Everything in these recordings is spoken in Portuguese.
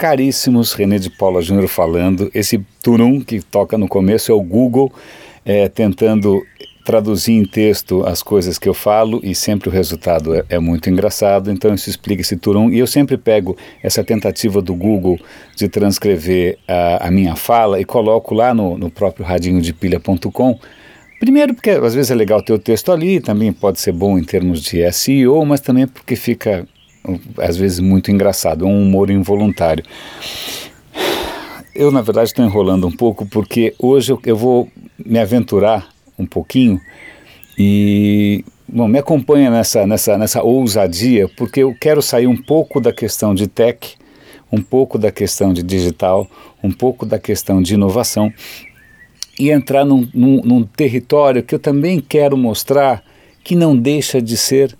caríssimos, René de Paula Júnior falando. Esse turum que toca no começo é o Google é, tentando traduzir em texto as coisas que eu falo e sempre o resultado é, é, muito engraçado, então isso explica esse turum. E eu sempre pego essa tentativa do Google de transcrever a, a minha fala e coloco lá no, no próprio radinho de pilha.com. Primeiro porque às vezes é legal ter o texto ali, também pode ser bom em termos de SEO, mas também porque fica às vezes muito engraçado, é um humor involuntário. Eu, na verdade, estou enrolando um pouco porque hoje eu, eu vou me aventurar um pouquinho e bom, me acompanha nessa, nessa, nessa ousadia, porque eu quero sair um pouco da questão de tech, um pouco da questão de digital, um pouco da questão de inovação e entrar num, num, num território que eu também quero mostrar que não deixa de ser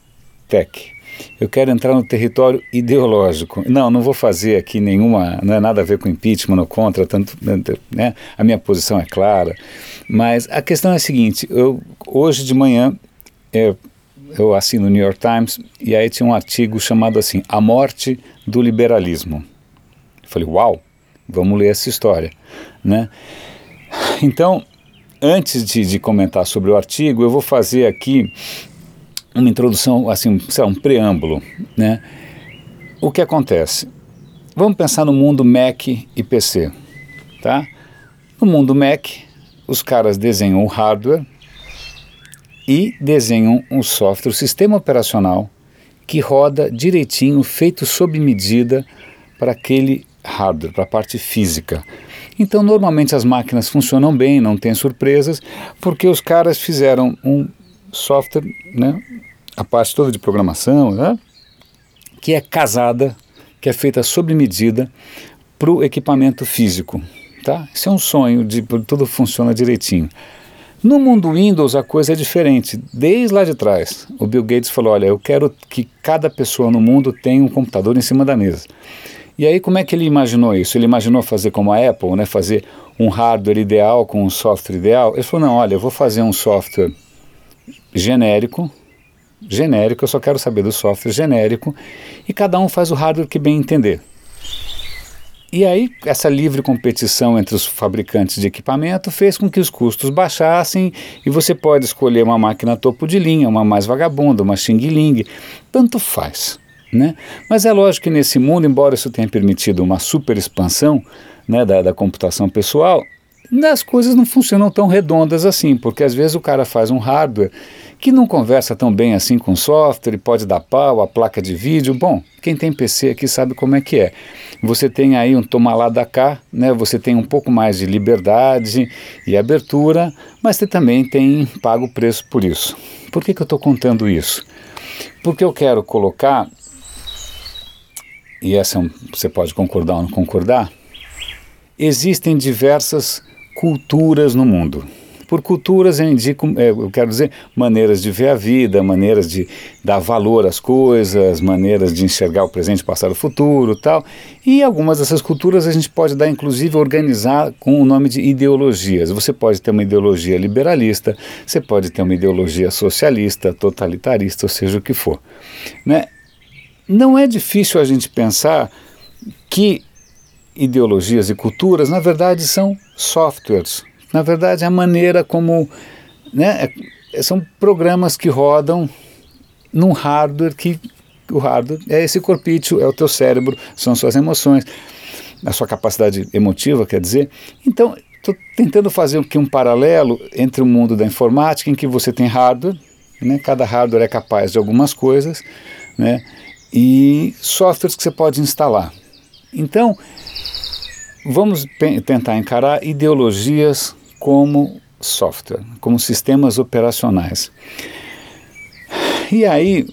tech. Eu quero entrar no território ideológico. Não, não vou fazer aqui nenhuma, não é nada a ver com impeachment ou contra, tanto, né? A minha posição é clara. Mas a questão é a seguinte: eu, hoje de manhã eu, eu assino o New York Times e aí tinha um artigo chamado assim: A Morte do Liberalismo. Eu falei, uau, vamos ler essa história, né? Então, antes de, de comentar sobre o artigo, eu vou fazer aqui uma introdução, assim, sei lá, um preâmbulo, né? O que acontece? Vamos pensar no mundo Mac e PC, tá? No mundo Mac, os caras desenham o hardware e desenham um software, o um sistema operacional que roda direitinho, feito sob medida para aquele hardware, para a parte física. Então, normalmente as máquinas funcionam bem, não tem surpresas, porque os caras fizeram um software, né, a parte toda de programação, né, que é casada, que é feita sob medida para o equipamento físico. Tá? Isso é um sonho, de tudo funciona direitinho. No mundo Windows a coisa é diferente. Desde lá de trás, o Bill Gates falou: olha, eu quero que cada pessoa no mundo tenha um computador em cima da mesa. E aí como é que ele imaginou isso? Ele imaginou fazer como a Apple, né? fazer um hardware ideal com um software ideal? Ele falou: não, olha, eu vou fazer um software genérico, genérico, eu só quero saber do software genérico, e cada um faz o hardware que bem entender. E aí, essa livre competição entre os fabricantes de equipamento fez com que os custos baixassem e você pode escolher uma máquina topo de linha, uma mais vagabunda, uma Xing Ling, tanto faz. Né? Mas é lógico que nesse mundo, embora isso tenha permitido uma super expansão né, da, da computação pessoal, as coisas não funcionam tão redondas assim, porque às vezes o cara faz um hardware que não conversa tão bem assim com o software, pode dar pau, a placa de vídeo. Bom, quem tem PC aqui sabe como é que é. Você tem aí um toma lá da cá, né? Você tem um pouco mais de liberdade e abertura, mas você também tem pago o preço por isso. Por que, que eu estou contando isso? Porque eu quero colocar, e essa é um, você pode concordar ou não concordar, existem diversas culturas no mundo. Por culturas eu indico, é, eu quero dizer, maneiras de ver a vida, maneiras de dar valor às coisas, maneiras de enxergar o presente, passado, o futuro, tal. E algumas dessas culturas a gente pode dar, inclusive, organizar com o nome de ideologias. Você pode ter uma ideologia liberalista, você pode ter uma ideologia socialista, totalitarista, ou seja o que for. Né? Não é difícil a gente pensar que ideologias e culturas, na verdade, são softwares. Na verdade, é a maneira como. Né, é, são programas que rodam num hardware que. O hardware é esse corpício, é o teu cérebro, são suas emoções, a sua capacidade emotiva, quer dizer. Então, estou tentando fazer aqui um paralelo entre o mundo da informática, em que você tem hardware, né, cada hardware é capaz de algumas coisas, né, e softwares que você pode instalar. Então, Vamos tentar encarar ideologias como software, como sistemas operacionais. E aí,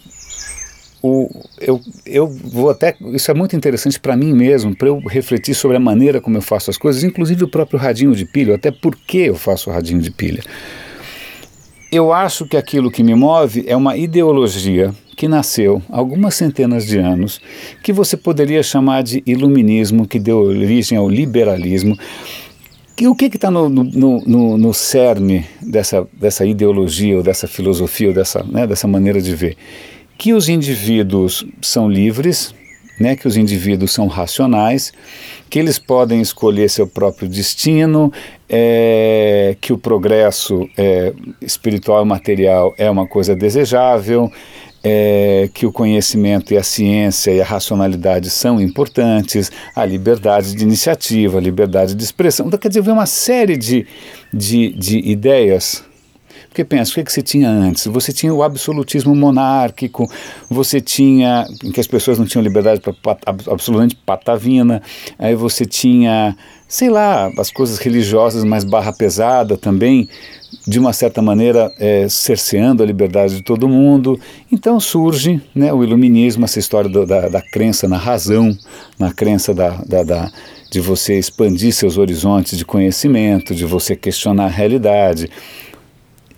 o, eu, eu vou até. Isso é muito interessante para mim mesmo, para eu refletir sobre a maneira como eu faço as coisas, inclusive o próprio radinho de pilha, até por que eu faço o radinho de pilha. Eu acho que aquilo que me move é uma ideologia que nasceu algumas centenas de anos, que você poderia chamar de iluminismo, que deu origem ao liberalismo. E o que está no, no, no, no, cerne dessa, dessa ideologia, ou dessa filosofia, ou dessa, né, dessa maneira de ver? Que os indivíduos são livres, né, que os indivíduos são racionais, que eles podem escolher seu próprio destino, é, que o progresso é, espiritual e material é uma coisa desejável, é, que o conhecimento e a ciência e a racionalidade são importantes, a liberdade de iniciativa, a liberdade de expressão. Então, quer dizer, vem uma série de, de, de ideias porque pensa, o que, é que você tinha antes? Você tinha o absolutismo monárquico, você tinha, em que as pessoas não tinham liberdade para absolutamente patavina, aí você tinha, sei lá, as coisas religiosas mais barra pesada também, de uma certa maneira é, cerceando a liberdade de todo mundo. Então surge né, o iluminismo, essa história do, da, da crença na razão, na crença da, da, da, de você expandir seus horizontes de conhecimento, de você questionar a realidade.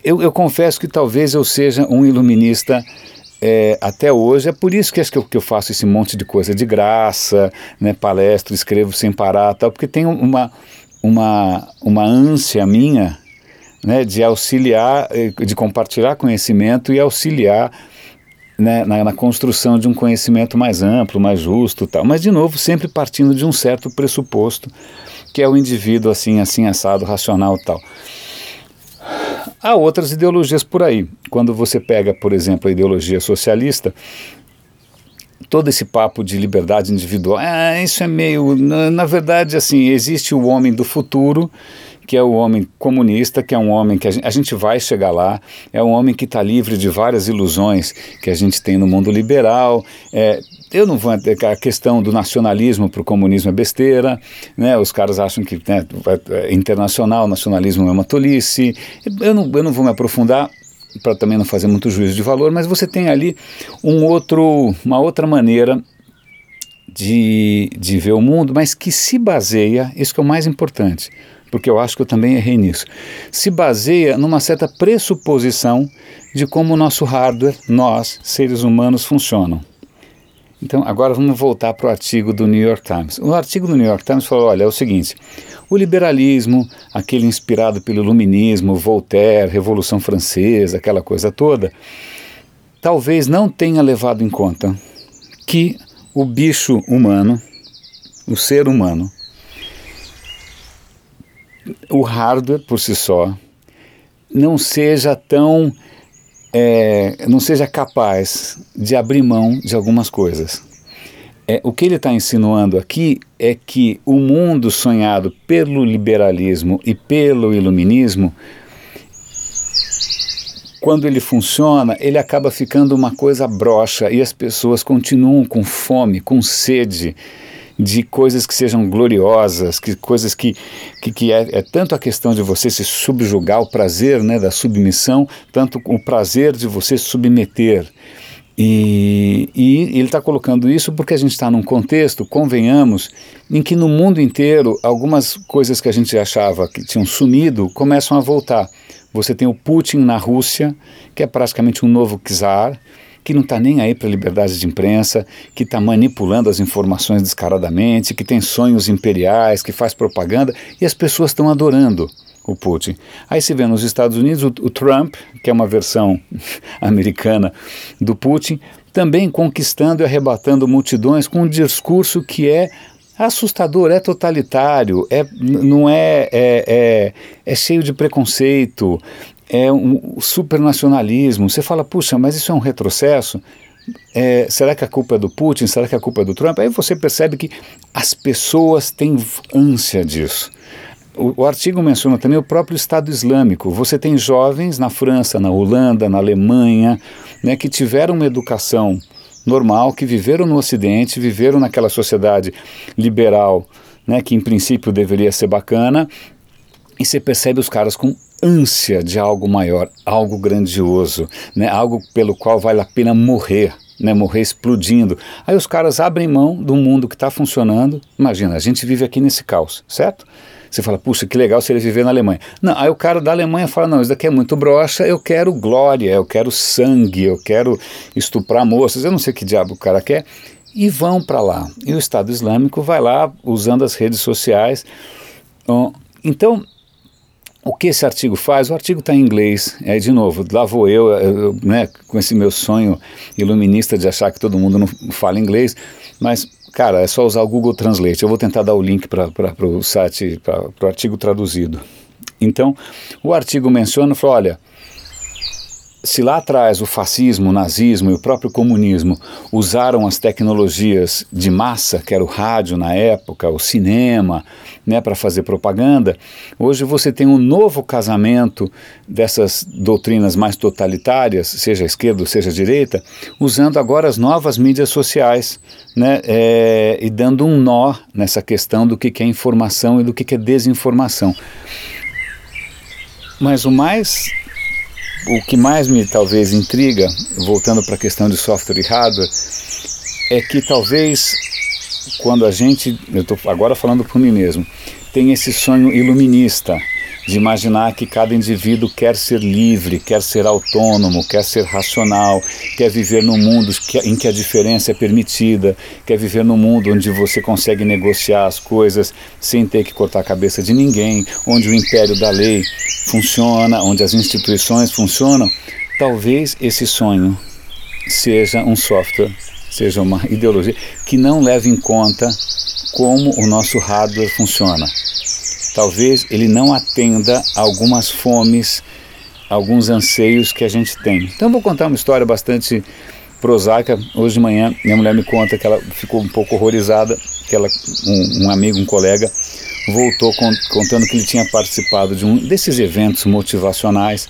Eu, eu confesso que talvez eu seja um iluminista é, até hoje. É por isso que acho que eu, que eu, faço esse monte de coisa de graça, né, palestro, escrevo sem parar, tal, porque tem uma, uma, uma ânsia minha né, de auxiliar, eh, de compartilhar conhecimento e auxiliar né, na, na, construção de um conhecimento mais amplo, mais justo, tal. Mas de novo, sempre partindo de um certo pressuposto que é o indivíduo assim, assim assado, racional, tal. Há outras ideologias por aí. Quando você pega, por exemplo, a ideologia socialista, todo esse papo de liberdade individual, ah, isso é meio. Na, na verdade, assim, existe o homem do futuro que é o homem comunista, que é um homem que a gente, a gente vai chegar lá, é um homem que está livre de várias ilusões que a gente tem no mundo liberal. É, eu não vou a questão do nacionalismo para o comunismo é besteira, né? Os caras acham que né, é internacional, nacionalismo é uma tolice. Eu não, eu não vou me aprofundar para também não fazer muito juízo de valor, mas você tem ali um outro, uma outra maneira de, de ver o mundo, mas que se baseia, isso que é o mais importante, porque eu acho que eu também errei nisso, se baseia numa certa pressuposição de como o nosso hardware, nós, seres humanos, funcionam. Então, agora vamos voltar para o artigo do New York Times. O artigo do New York Times falou: olha, é o seguinte, o liberalismo, aquele inspirado pelo iluminismo, Voltaire, Revolução Francesa, aquela coisa toda, talvez não tenha levado em conta que o bicho humano, o ser humano, o hardware por si só não seja tão é, não seja capaz de abrir mão de algumas coisas. É, o que ele está insinuando aqui é que o mundo sonhado pelo liberalismo e pelo iluminismo, quando ele funciona, ele acaba ficando uma coisa broxa e as pessoas continuam com fome, com sede de coisas que sejam gloriosas, que coisas que, que, que é, é, tanto a questão de você se subjugar, o prazer né, da submissão, tanto o prazer de você se submeter. E, e ele está colocando isso porque a gente está num contexto, convenhamos, em que no mundo inteiro algumas coisas que a gente achava que tinham sumido começam a voltar. Você tem o Putin na Rússia, que é praticamente um novo czar, que não está nem aí para liberdade de imprensa, que está manipulando as informações descaradamente, que tem sonhos imperiais, que faz propaganda, e as pessoas estão adorando o Putin. Aí se vê nos Estados Unidos o, o Trump, que é uma versão americana do Putin, também conquistando e arrebatando multidões com um discurso que é assustador, é totalitário, é, não é, é, é, é cheio de preconceito, é um supernacionalismo. Você fala, puxa, mas isso é um retrocesso? É, será que a culpa é do Putin? Será que a culpa é do Trump? Aí você percebe que as pessoas têm ânsia disso. O, o, artigo menciona também o próprio Estado Islâmico. Você tem jovens na França, na Holanda, na Alemanha, né, que tiveram uma educação normal, que viveram no Ocidente, viveram naquela sociedade liberal, né, que em princípio deveria ser bacana, e você percebe os caras com ânsia de algo maior, algo grandioso, né? algo pelo qual vale a pena morrer. Né, morrer explodindo. Aí os caras abrem mão do mundo que está funcionando. Imagina, a gente vive aqui nesse caos, certo? Você fala, puxa, que legal seria viver na Alemanha. Não, aí o cara da Alemanha fala, não, isso daqui é muito broxa, eu quero glória, eu quero sangue, eu quero estuprar moças, eu não sei que diabo o cara quer. E vão para lá. E o Estado Islâmico vai lá usando as redes sociais. Então, o que esse artigo faz? O artigo está em inglês. Aí, de novo, lá vou eu, eu, né, com esse meu sonho iluminista de achar que todo mundo não fala inglês, mas, cara, é só usar o Google Translate. Eu vou tentar dar o link para o site, para o artigo traduzido. Então, o artigo menciona, fala, olha, se lá atrás o fascismo, o nazismo e o próprio comunismo usaram as tecnologias de massa, que era o rádio na época, o cinema, né, para fazer propaganda, hoje você tem um novo casamento dessas doutrinas mais totalitárias, seja esquerda seja direita, usando agora as novas mídias sociais né, é, e dando um nó nessa questão do que é informação e do que é desinformação. Mas o mais o que mais me talvez intriga, voltando para a questão de software e hardware, é que talvez quando a gente, eu estou agora falando por mim mesmo, tem esse sonho iluminista de imaginar que cada indivíduo quer ser livre, quer ser autônomo, quer ser racional, quer viver num mundo em que a diferença é permitida, quer viver num mundo onde você consegue negociar as coisas sem ter que cortar a cabeça de ninguém, onde o império da lei funciona, onde as instituições funcionam. Talvez esse sonho seja um software, seja uma ideologia que não leve em conta como o nosso hardware funciona talvez ele não atenda algumas fomes, alguns anseios que a gente tem. Então vou contar uma história bastante prosaica. Hoje de manhã minha mulher me conta que ela ficou um pouco horrorizada, que ela, um, um amigo, um colega, voltou contando que ele tinha participado de um desses eventos motivacionais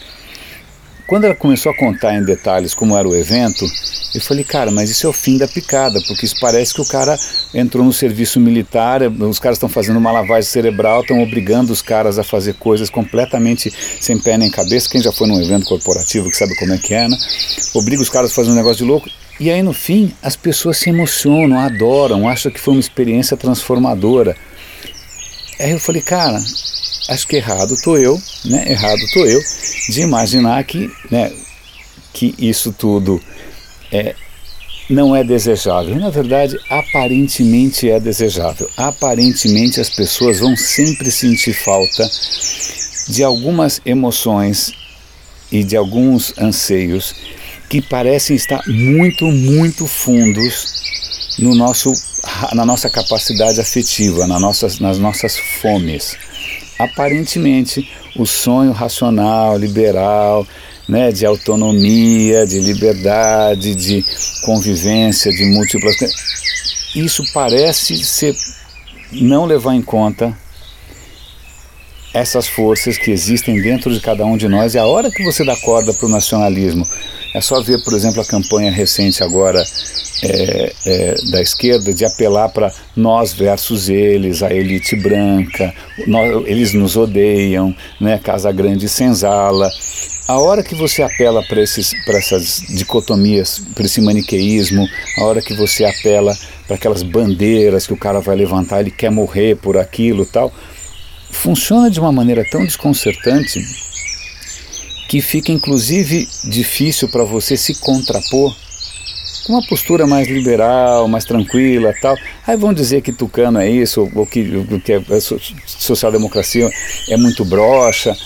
quando ela começou a contar em detalhes como era o evento, eu falei, cara, mas isso é o fim da picada, porque isso parece que o cara entrou no serviço militar, os caras estão fazendo uma lavagem cerebral, estão obrigando os caras a fazer coisas completamente sem pé nem cabeça. Quem já foi num evento corporativo que sabe como é que é, né? Obriga os caras a fazer um negócio de louco. E aí no fim as pessoas se emocionam, adoram, acham que foi uma experiência transformadora. Aí eu falei, cara, acho que errado estou eu, né? Errado estou eu de imaginar que, né, que isso tudo é, não é desejável. na verdade, aparentemente é desejável. Aparentemente as pessoas vão sempre sentir falta de algumas emoções e de alguns anseios que parecem estar muito, muito fundos no nosso, na nossa capacidade afetiva, nas nossas, nas nossas fomes aparentemente o sonho racional, liberal, né, de autonomia, de liberdade, de convivência, de múltiplas. Isso parece ser não levar em conta essas forças que existem dentro de cada um de nós. E a hora que você dá corda para o nacionalismo, é só ver, por exemplo, a campanha recente agora é, é, da esquerda de apelar para nós versus eles, a elite branca, nós, eles nos odeiam, né, Casa Grande e Senzala. A hora que você apela para essas dicotomias, para esse maniqueísmo, a hora que você apela para aquelas bandeiras que o cara vai levantar, ele quer morrer por aquilo tal, funciona de uma maneira tão desconcertante que fica inclusive difícil para você se contrapor com uma postura mais liberal, mais tranquila tal. Aí vão dizer que Tucano é isso, ou que, que a social-democracia é muito broxa.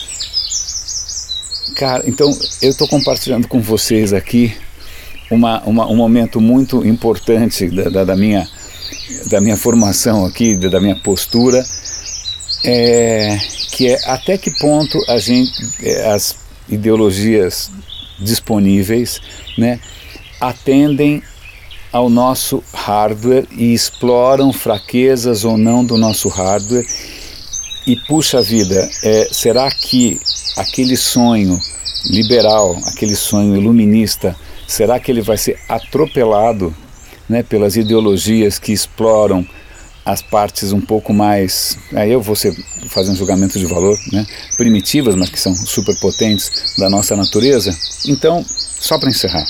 Cara, então eu estou compartilhando com vocês aqui uma, uma, um momento muito importante da, da, da, minha, da minha formação aqui, da minha postura, é, que é até que ponto a gente, é, as ideologias disponíveis, né, atendem ao nosso hardware e exploram fraquezas ou não do nosso hardware. E puxa vida, é, será que aquele sonho liberal, aquele sonho iluminista, será que ele vai ser atropelado né, pelas ideologias que exploram as partes um pouco mais, aí eu vou ser, fazer um julgamento de valor, né, primitivas, mas que são superpotentes da nossa natureza? Então, só para encerrar,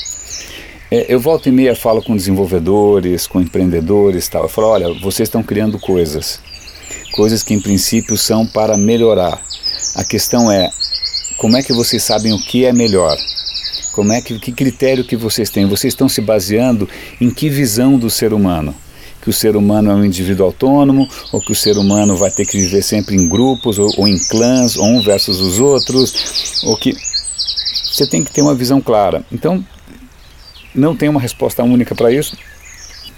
é, eu volto e meia falo com desenvolvedores, com empreendedores tal. Eu falo, olha, vocês estão criando coisas, coisas que em princípio são para melhorar. A questão é, como é que vocês sabem o que é melhor? Como é que, que critério que vocês têm? Vocês estão se baseando em que visão do ser humano? Que o ser humano é um indivíduo autônomo, ou que o ser humano vai ter que viver sempre em grupos, ou, ou em clãs, ou um versus os outros, ou que você tem que ter uma visão clara. Então, não tem uma resposta única para isso.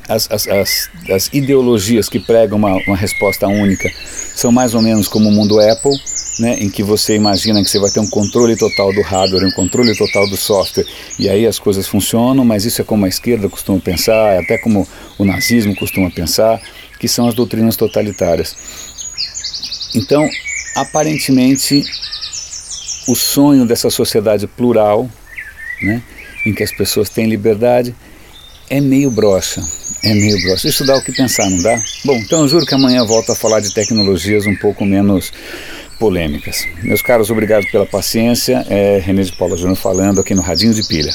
As, as, as, as, ideologias que pregam uma, uma resposta única são mais ou menos como o mundo Apple, né, em que você imagina que você vai ter um controle total do hardware, um controle total do software, e aí as coisas funcionam, mas isso é como a esquerda costuma pensar, é até como o nazismo costuma pensar, que são as doutrinas totalitárias. Então, aparentemente, o sonho dessa sociedade plural, né, em que as pessoas têm liberdade, é meio broxa, é meio broxa. Isso dá o que pensar, não dá? Bom, então eu juro que amanhã eu volto a falar de tecnologias um pouco menos polêmicas. Meus caros, obrigado pela paciência. É René de Paula Júnior falando aqui no Radinho de Pilha.